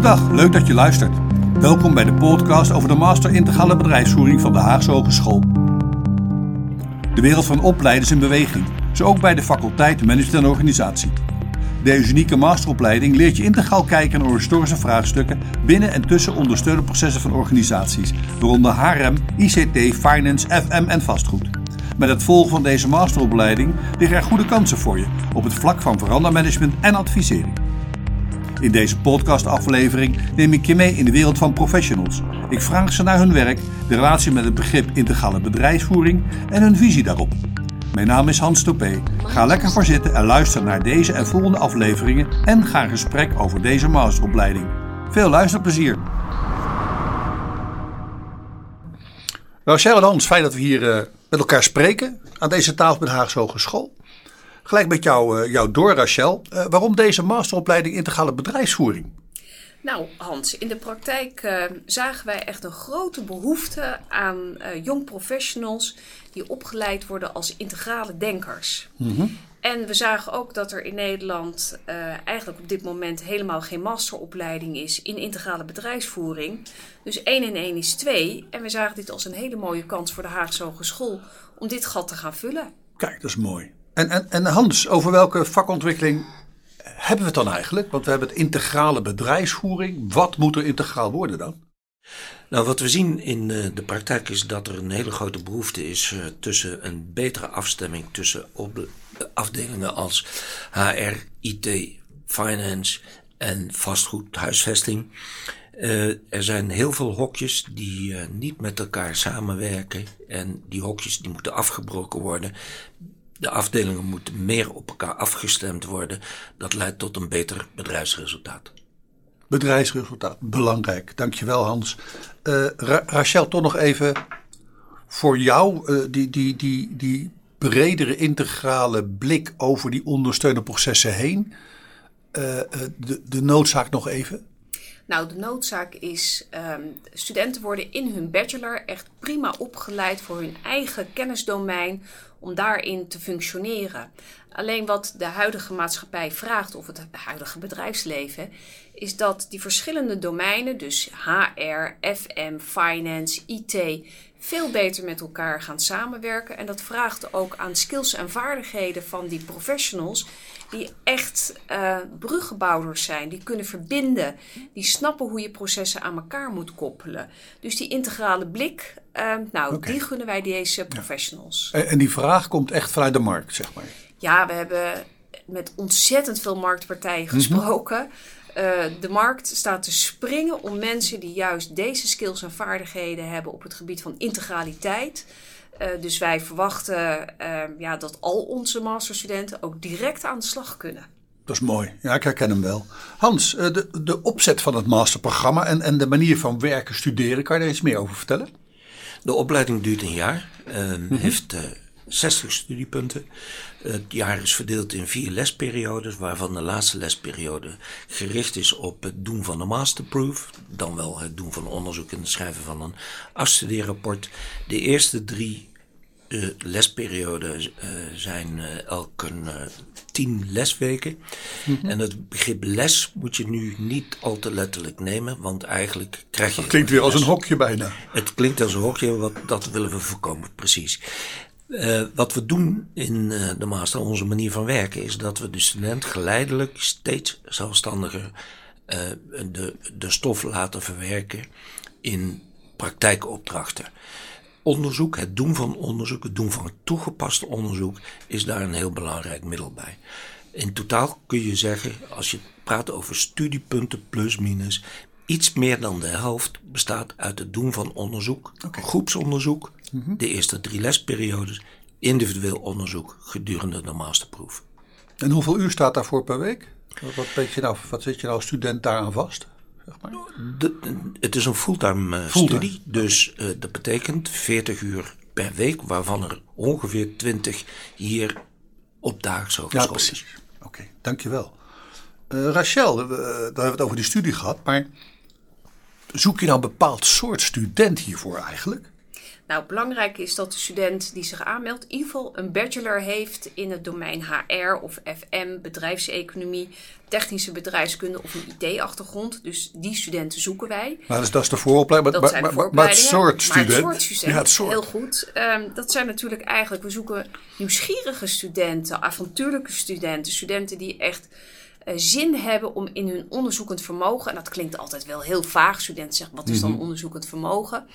Goedendag, leuk dat je luistert. Welkom bij de podcast over de Master Integrale Bedrijfsvoering van de Haagse Hogeschool. De wereld van opleiden is in beweging, zo ook bij de faculteit Management en Organisatie. Deze unieke masteropleiding leert je integraal kijken naar historische vraagstukken binnen en tussen ondersteunende processen van organisaties, waaronder HRM, ICT, Finance, FM en vastgoed. Met het volgen van deze masteropleiding liggen er goede kansen voor je op het vlak van verandermanagement en advisering. In deze podcastaflevering neem ik je mee in de wereld van professionals. Ik vraag ze naar hun werk, de relatie met het begrip integrale bedrijfsvoering en hun visie daarop. Mijn naam is Hans Topé. Ga lekker voor zitten en luister naar deze en volgende afleveringen en ga in gesprek over deze masteropleiding. Veel luisterplezier! Rachel en Hans, fijn dat we hier uh, met elkaar spreken aan deze tafel de Haagse Hogeschool. Gelijk met jou, uh, jou door, Rachel. Uh, waarom deze masteropleiding integrale bedrijfsvoering? Nou, Hans, in de praktijk uh, zagen wij echt een grote behoefte aan jong professionals die opgeleid worden als integrale denkers. Mm -hmm. En we zagen ook dat er in Nederland eigenlijk op dit moment helemaal geen masteropleiding is in integrale bedrijfsvoering. Dus 1 en 1 is 2. En we zagen dit als een hele mooie kans voor de Haagse Hogeschool om dit gat te gaan vullen. Kijk, dat is mooi. En, en, en Hans, over welke vakontwikkeling hebben we het dan eigenlijk? Want we hebben het integrale bedrijfsvoering. Wat moet er integraal worden dan? Nou, wat we zien in de praktijk is dat er een hele grote behoefte is tussen een betere afstemming tussen afdelingen als HR, IT, finance en vastgoed, huisvesting. Uh, er zijn heel veel hokjes die niet met elkaar samenwerken en die hokjes die moeten afgebroken worden de afdelingen moeten meer op elkaar afgestemd worden. Dat leidt tot een beter bedrijfsresultaat. Bedrijfsresultaat, belangrijk. Dankjewel Hans. Uh, Ra Rachel, toch nog even voor jou uh, die, die, die, die bredere integrale blik over die ondersteunende processen heen. Uh, de, de noodzaak nog even. Nou, de noodzaak is, um, studenten worden in hun bachelor echt prima opgeleid voor hun eigen kennisdomein om daarin te functioneren. Alleen wat de huidige maatschappij vraagt, of het huidige bedrijfsleven, is dat die verschillende domeinen, dus HR, FM, finance, IT, veel beter met elkaar gaan samenwerken. En dat vraagt ook aan skills en vaardigheden van die professionals die echt uh, bruggenbouwers zijn, die kunnen verbinden, die snappen hoe je processen aan elkaar moet koppelen. Dus die integrale blik, uh, nou, okay. die gunnen wij deze professionals. En, en die vraag komt echt vanuit de markt, zeg maar? Ja, we hebben met ontzettend veel marktpartijen gesproken. Mm -hmm. Uh, de markt staat te springen om mensen die juist deze skills en vaardigheden hebben op het gebied van integraliteit. Uh, dus wij verwachten uh, ja, dat al onze masterstudenten ook direct aan de slag kunnen. Dat is mooi. Ja, ik herken hem wel. Hans, de, de opzet van het masterprogramma en, en de manier van werken, studeren, kan je daar iets meer over vertellen? De opleiding duurt een jaar, mm -hmm. heeft 60 studiepunten. Het jaar is verdeeld in vier lesperiodes, waarvan de laatste lesperiode gericht is op het doen van een masterproof, dan wel het doen van onderzoek en het schrijven van een afstudeerrapport. De eerste drie uh, lesperioden uh, zijn uh, elk een tien lesweken. Mm -hmm. En het begrip les moet je nu niet al te letterlijk nemen, want eigenlijk krijg je. Het klinkt weer als een hokje bijna. Het klinkt als een hokje, wat, dat willen we voorkomen, precies. Uh, wat we doen in uh, de master, onze manier van werken, is dat we de student geleidelijk steeds zelfstandiger uh, de, de stof laten verwerken in praktijkopdrachten. Onderzoek, het doen van onderzoek, het doen van toegepast onderzoek, is daar een heel belangrijk middel bij. In totaal kun je zeggen, als je praat over studiepunten plus minus, iets meer dan de helft bestaat uit het doen van onderzoek, okay. groepsonderzoek, mm -hmm. de eerste drie lesperiodes, individueel onderzoek gedurende de masterproef. En hoeveel uur staat daarvoor per week? Wat, weet je nou, wat zit je nou als student daaraan vast? Zeg maar? de, het is een fulltime, uh, fulltime. studie, dus uh, dat betekent 40 uur per week, waarvan er ongeveer 20 hier op daags over Ja, precies. Oké, okay, dankjewel. Uh, Rachel, daar hebben we het over die studie gehad, maar zoek je nou een bepaald soort student hiervoor eigenlijk? Nou, belangrijk is dat de student die zich aanmeldt in ieder geval een bachelor heeft in het domein HR of FM, bedrijfseconomie, technische bedrijfskunde of een IT-achtergrond. Dus die studenten zoeken wij. Maar dat is, de vooropleiding. De maar, maar, het soort student. Maar het soort student. Ja, het soort. Heel goed. Um, dat zijn natuurlijk eigenlijk, we zoeken nieuwsgierige studenten, avontuurlijke studenten, studenten die echt uh, zin hebben om in hun onderzoekend vermogen, en dat klinkt altijd wel heel vaag, studenten zeggen wat is dan Mhm. onderzoekend vermogen,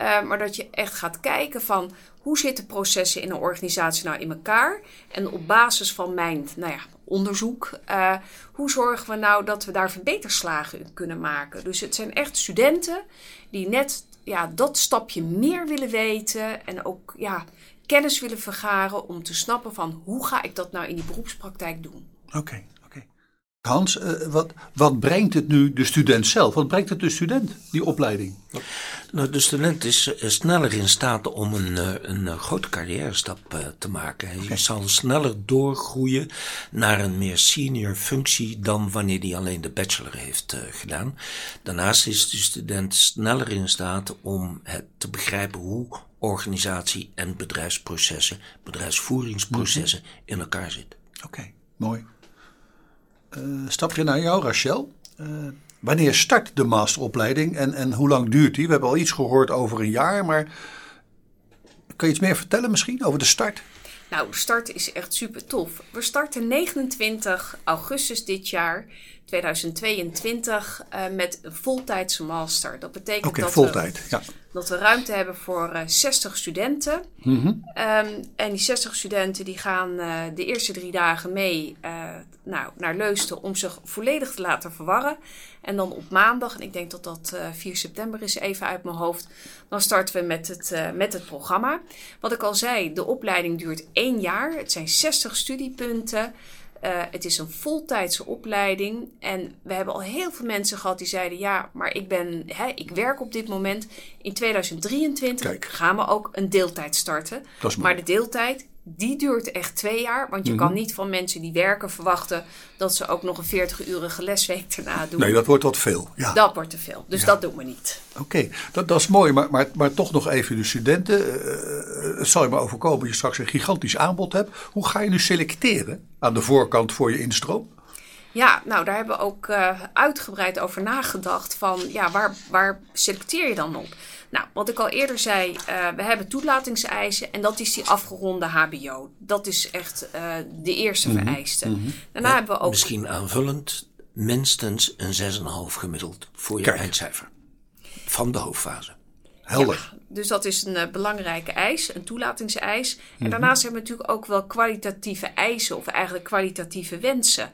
uh, maar dat je echt gaat kijken van hoe zitten processen in een organisatie nou in elkaar en op basis van mijn nou ja, onderzoek, uh, hoe zorgen we nou dat we daar verbeterslagen in kunnen maken. Dus het zijn echt studenten die net ja, dat stapje meer willen weten en ook ja, kennis willen vergaren om te snappen van hoe ga ik dat nou in die beroepspraktijk doen. Oké. Hans, uh, wat, wat brengt het nu de student zelf? Wat brengt het de student, die opleiding? Nou, de student is sneller in staat om een, uh, een grote carrière stap te maken. Hij okay. zal sneller doorgroeien naar een meer senior functie dan wanneer hij alleen de bachelor heeft gedaan. Daarnaast is de student sneller in staat om het te begrijpen hoe organisatie en bedrijfsprocessen, bedrijfsvoeringsprocessen mm -hmm. in elkaar zitten. Oké, okay, mooi. Uh, stapje naar jou, Rachel. Uh, wanneer start de masteropleiding en, en hoe lang duurt die? We hebben al iets gehoord over een jaar, maar kan je iets meer vertellen misschien over de start? Nou, start is echt super tof. We starten 29 augustus dit jaar, 2022, uh, met een voltijdse master. Dat betekent okay, dat, voltijd, we, ja. dat we ruimte hebben voor uh, 60 studenten. Mm -hmm. um, en die 60 studenten die gaan uh, de eerste drie dagen mee nou, naar Leusden om zich volledig te laten verwarren. En dan op maandag, en ik denk dat dat 4 september is, even uit mijn hoofd, dan starten we met het, met het programma. Wat ik al zei, de opleiding duurt één jaar. Het zijn 60 studiepunten. Uh, het is een voltijdse opleiding. En we hebben al heel veel mensen gehad die zeiden: Ja, maar ik, ben, hè, ik werk op dit moment. In 2023 Kijk. gaan we ook een deeltijd starten. Maar de deeltijd. Die duurt echt twee jaar. Want je Mhm. kan niet van mensen die werken verwachten dat ze ook nog een 40-urige lesweek erna doen. Nee, dat wordt wat veel. Ja. Dat wordt te veel. Dus Ja. dat doen we niet. Oké, dat, dat is mooi, maar, maar, maar toch nog even de studenten. Uh, het zal je maar overkomen dat je straks een gigantisch aanbod hebt. Hoe ga je nu selecteren aan de voorkant voor je instroom? Ja, nou daar hebben we ook uh, uitgebreid over nagedacht van ja, waar, waar selecteer je dan op? Nou, wat ik al eerder zei, uh, we hebben toelatingseisen en dat is die afgeronde HBO. Dat is echt uh, de eerste Mhm, vereiste. mhm. Daarna Ja, hebben we ook Misschien aanvullend minstens een 6,5 gemiddeld voor je Kijk. eindcijfer. Van de hoofdfase. Helder. Dus dat is een uh, belangrijke eis, een toelatingseis. En Mhm. daarnaast hebben we natuurlijk ook wel kwalitatieve eisen, of eigenlijk kwalitatieve wensen.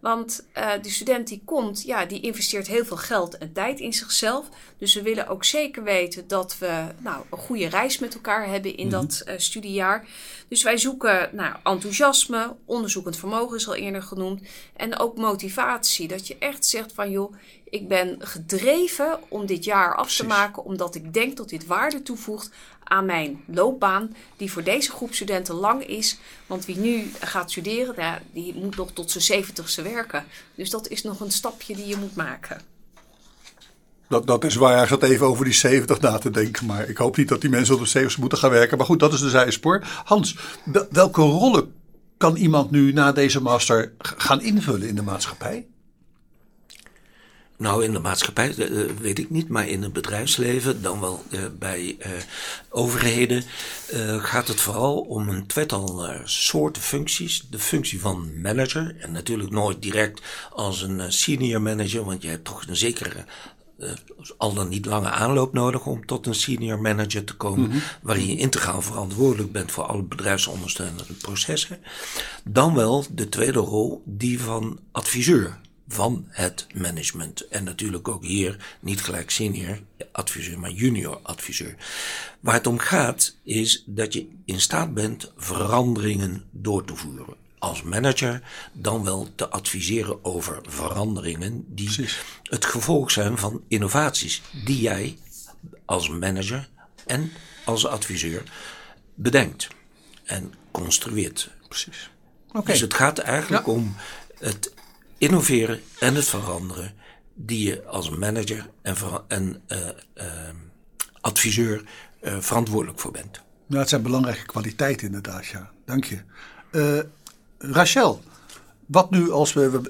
Want uh, de student die komt, ja, die investeert heel veel geld en tijd in zichzelf. Dus we willen ook zeker weten dat we nou, een goede reis met elkaar hebben in Mhm. dat uh, studiejaar. Dus wij zoeken naar enthousiasme, onderzoekend vermogen is al eerder genoemd. En ook motivatie. Dat je echt zegt van joh, ik ben gedreven om dit jaar af te Precies. maken. Omdat ik denk dat dit waarde toevoegt aan mijn loopbaan. Die voor deze groep studenten lang is. Want wie nu gaat studeren, die moet nog tot zijn zeventigste werken. Dus dat is nog een stapje die je moet maken. Dat, dat is waar. Ik zat even over die 70 na te denken. Maar ik hoop niet dat die mensen op de 70 moeten gaan werken. Maar goed, dat is de zijspoor. Hans, wel- welke rollen kan iemand nu na deze master gaan invullen in de maatschappij? Nou, in de maatschappij eh, eh, weet ik niet, maar in het bedrijfsleven, dan wel eh, bij eh, overheden, eh, gaat het vooral om een tweetal soorten functies. De functie van manager, en natuurlijk nooit direct als een senior manager, want je hebt toch een zekere eh, al dan niet lange aanloop nodig om tot een senior manager te komen, waarin je integraal verantwoordelijk bent voor alle bedrijfsondersteunende processen. Dan wel de tweede rol, die van adviseur van het management. En natuurlijk ook hier niet gelijk senior adviseur, maar junior adviseur. Waar het om gaat is dat je in staat bent veranderingen door te voeren. Als manager dan wel te adviseren over veranderingen die Precies. het gevolg zijn van innovaties die jij als manager en als adviseur bedenkt en construeert. Precies. Oké. Dus het gaat eigenlijk Ja. om het innoveren en het veranderen die je als manager en, en eh, eh, adviseur uh, verantwoordelijk voor bent. Nou, het zijn belangrijke kwaliteiten inderdaad, ja. Dank je. Rachel, wat nu als we.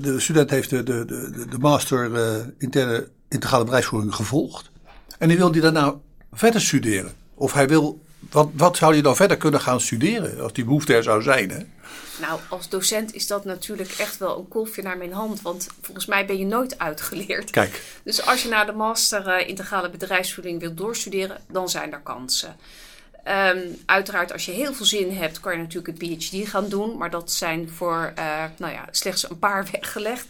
De student heeft de, de, de, de master interne integrale bedrijfsvoering gevolgd. En die wil die daarna verder studeren. Of hij wil. Wat, wat zou hij dan verder kunnen gaan studeren? Als die behoefte er zou zijn. Hè? Nou, als docent is dat natuurlijk echt wel een kolfje naar mijn hand. Want volgens mij ben je nooit uitgeleerd. Kijk. Dus als je naar de master uh, integrale bedrijfsvoering wilt doorstuderen, dan zijn er kansen. Um, uiteraard, als je heel veel zin hebt, kan je natuurlijk een PhD gaan doen. Maar dat zijn voor uh, nou ja, slechts een paar weggelegd.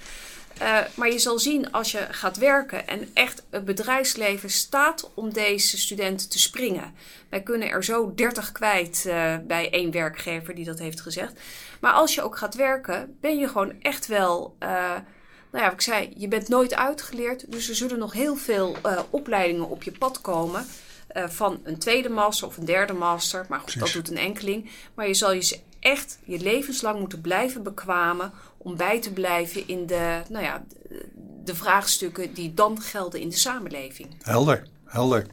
Uh, maar je zal zien als je gaat werken en echt het bedrijfsleven staat om deze studenten te springen. Wij kunnen er zo 30 kwijt uh, bij één werkgever die dat heeft gezegd. Maar als je ook gaat werken, ben je gewoon echt wel. Uh, nou ja, wat ik zei, je bent nooit uitgeleerd. Dus er zullen nog heel veel opleidingen op je pad komen. van een tweede master of een derde master. Maar goed, Precies. dat doet een enkeling. Maar je zal je echt je levenslang moeten blijven bekwamen om bij te blijven in de, nou ja, de vraagstukken die dan gelden in de samenleving. Helder, helder.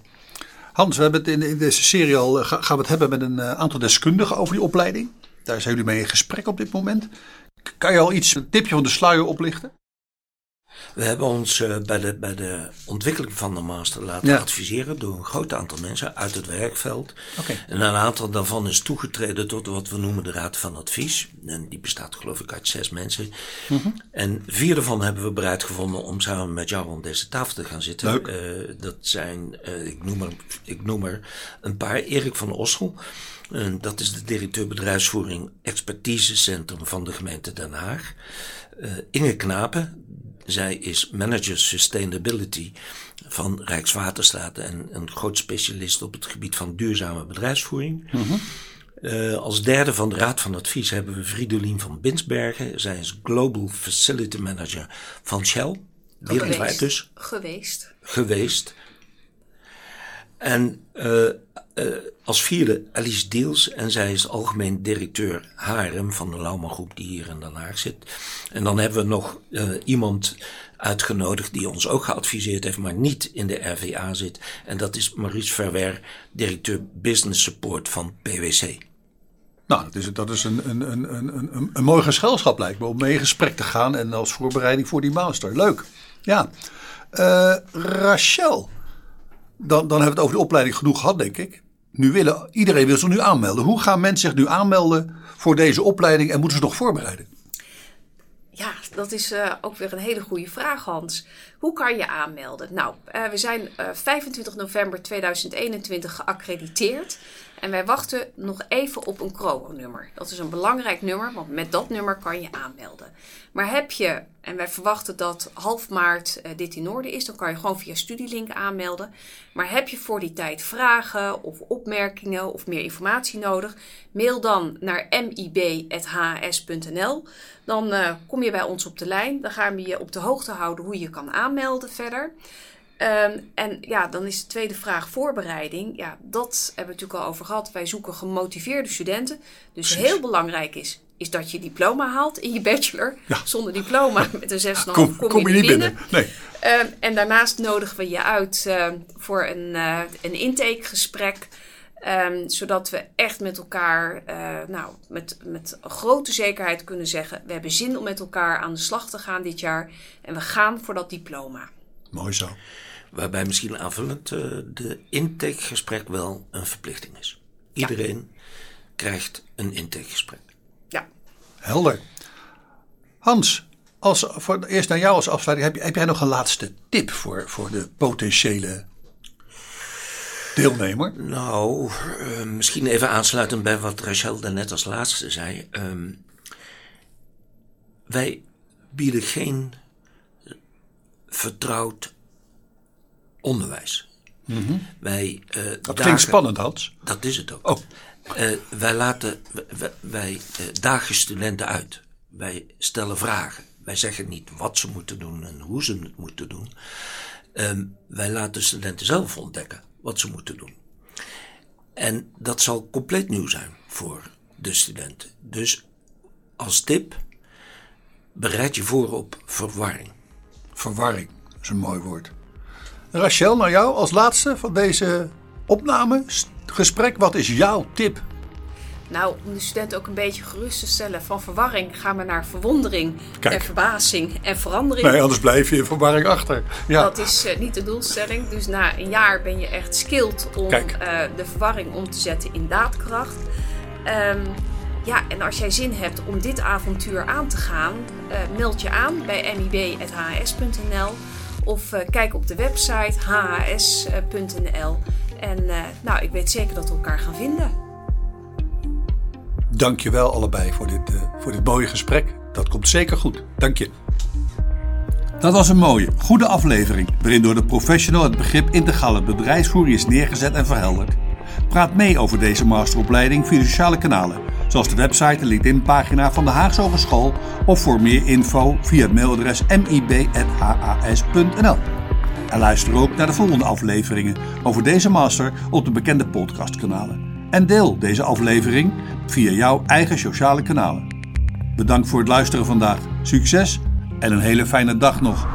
Hans, we hebben het in, deze serie al, eh, gaan we het hebben met een eh, aantal deskundigen over die opleiding. Daar zijn jullie mee in gesprek op dit moment. Kan je al iets, een tipje van de sluier oplichten? We hebben ons uh, bij, de, bij de ontwikkeling van de master laten adviseren door een groot aantal mensen uit het werkveld. Okay. En een aantal daarvan is toegetreden tot wat we noemen de Raad van Advies. En die bestaat geloof ik uit zes mensen. Mm -hmm. En vier daarvan hebben we bereid gevonden om samen met jou om deze tafel te gaan zitten. Leuk. Uh, dat zijn, uh, ik, noem er, ik noem er een paar. Erik van Ossel. En dat is de directeur bedrijfsvoering expertisecentrum van de gemeente Den Haag. Inge Knapen, zij is manager sustainability van Rijkswaterstaat en een groot specialist op het gebied van duurzame bedrijfsvoering. Mm -hmm. uh, als derde van de Raad van Advies hebben we Fridolien van Binsbergen. Zij is Global Facility Manager van Shell. Wereldwijd dus. Geweest. Geweest. En uh, uh, als vierde Alice Deels. En zij is algemeen directeur Harem van de Lauman Groep die hier in Den Haag zit. En dan hebben we nog uh, iemand uitgenodigd die ons ook geadviseerd heeft, maar niet in de RVA zit. En dat is Maurice Verwer, directeur Business Support van PwC. Nou, dat is, dat is een, een, een, een, een, een mooi gezelschap lijkt me om mee in gesprek te gaan en als voorbereiding voor die master. Leuk. Ja. Rachel, dan, dan hebben we het over de opleiding genoeg gehad, denk ik. Nu willen, iedereen wil zich nu aanmelden. Hoe gaan mensen zich nu aanmelden voor deze opleiding en moeten ze nog voorbereiden? Ja, dat is uh, ook weer een hele goede vraag, Hans. Hoe kan je aanmelden? Nou, uh, we zijn uh, 25 november 2021 geaccrediteerd. En wij wachten nog even op een CRO-nummer. Dat is een belangrijk nummer, want met dat nummer kan je aanmelden. Maar heb je, en wij verwachten dat half maart uh, dit in orde is, dan kan je gewoon via Studielink aanmelden. Maar heb je voor die tijd vragen of opmerkingen of meer informatie nodig, mail dan naar mib.hs.nl. Dan uh, kom je bij ons op de lijn. Dan gaan we je op de hoogte houden hoe je kan aanmelden verder. Um, en ja, dan is de tweede vraag voorbereiding. Ja, dat hebben we natuurlijk al over gehad. Wij zoeken gemotiveerde studenten. Dus Precies. heel belangrijk is, is dat je diploma haalt in je bachelor. Ja. Zonder diploma met een 6,5 kom, kom, kom, je niet binnen. binnen. Nee. Um, en daarnaast nodigen we je uit uh, voor een, uh, een intakegesprek. Um, zodat we echt met elkaar, uh, nou, met, met grote zekerheid kunnen zeggen: we hebben zin om met elkaar aan de slag te gaan dit jaar. En we gaan voor dat diploma. Mooi zo. Waarbij misschien aanvullend uh, de intakegesprek wel een verplichting is. Iedereen ja. krijgt een intakegesprek. Ja. Helder. Hans, als, voor, eerst naar jou als afsluiting. Heb, heb jij nog een laatste tip voor, voor de potentiële deelnemer? Nou, uh, misschien even aansluitend bij wat Rachel daarnet als laatste zei. Um, wij bieden geen vertrouwd onderwijs. Mm -hmm. Wij, uh, dat dagen, klinkt spannend, Hans. Dat is het ook. Oh. Uh, wij laten, wij, wij uh, dagen studenten uit. Wij stellen vragen. Wij zeggen niet wat ze moeten doen en hoe ze het moeten doen. Um, wij laten studenten zelf ontdekken wat ze moeten doen. En dat zal compleet nieuw zijn voor de studenten. Dus als tip, bereid je voor op verwarring. Verwarring, is een mooi woord. Rachel, naar jou als laatste van deze opname, gesprek. Wat is jouw tip? Nou, om de student ook een beetje gerust te stellen, van verwarring gaan we naar verwondering Kijk. en verbazing en verandering. Nee, anders blijf je in verwarring achter. Ja. Dat is eh, niet de doelstelling. Dus na een jaar ben je echt skilled om eh, de verwarring om te zetten in daadkracht. Ehm, ja, en als jij zin hebt om dit avontuur aan te gaan, eh, meld je aan bij mib.hs.nl of eh, kijk op de website hhs.nl. En eh, nou, ik weet zeker dat we elkaar gaan vinden. Dank je wel allebei voor dit, eh, voor dit mooie gesprek. Dat komt zeker goed. Dank je. Dat was een mooie, goede aflevering waarin door de professional het begrip integrale bedrijfsvoering is neergezet en verhelderd. Praat mee over deze masteropleiding via sociale kanalen, zoals de website en LinkedIn-pagina van de Haagse Hogeschool of voor meer info via het mailadres mib.has.nl. En luister ook naar de volgende afleveringen over deze master op de bekende podcastkanalen. En deel deze aflevering via jouw eigen sociale kanalen. Bedankt voor het luisteren vandaag. Succes en een hele fijne dag nog.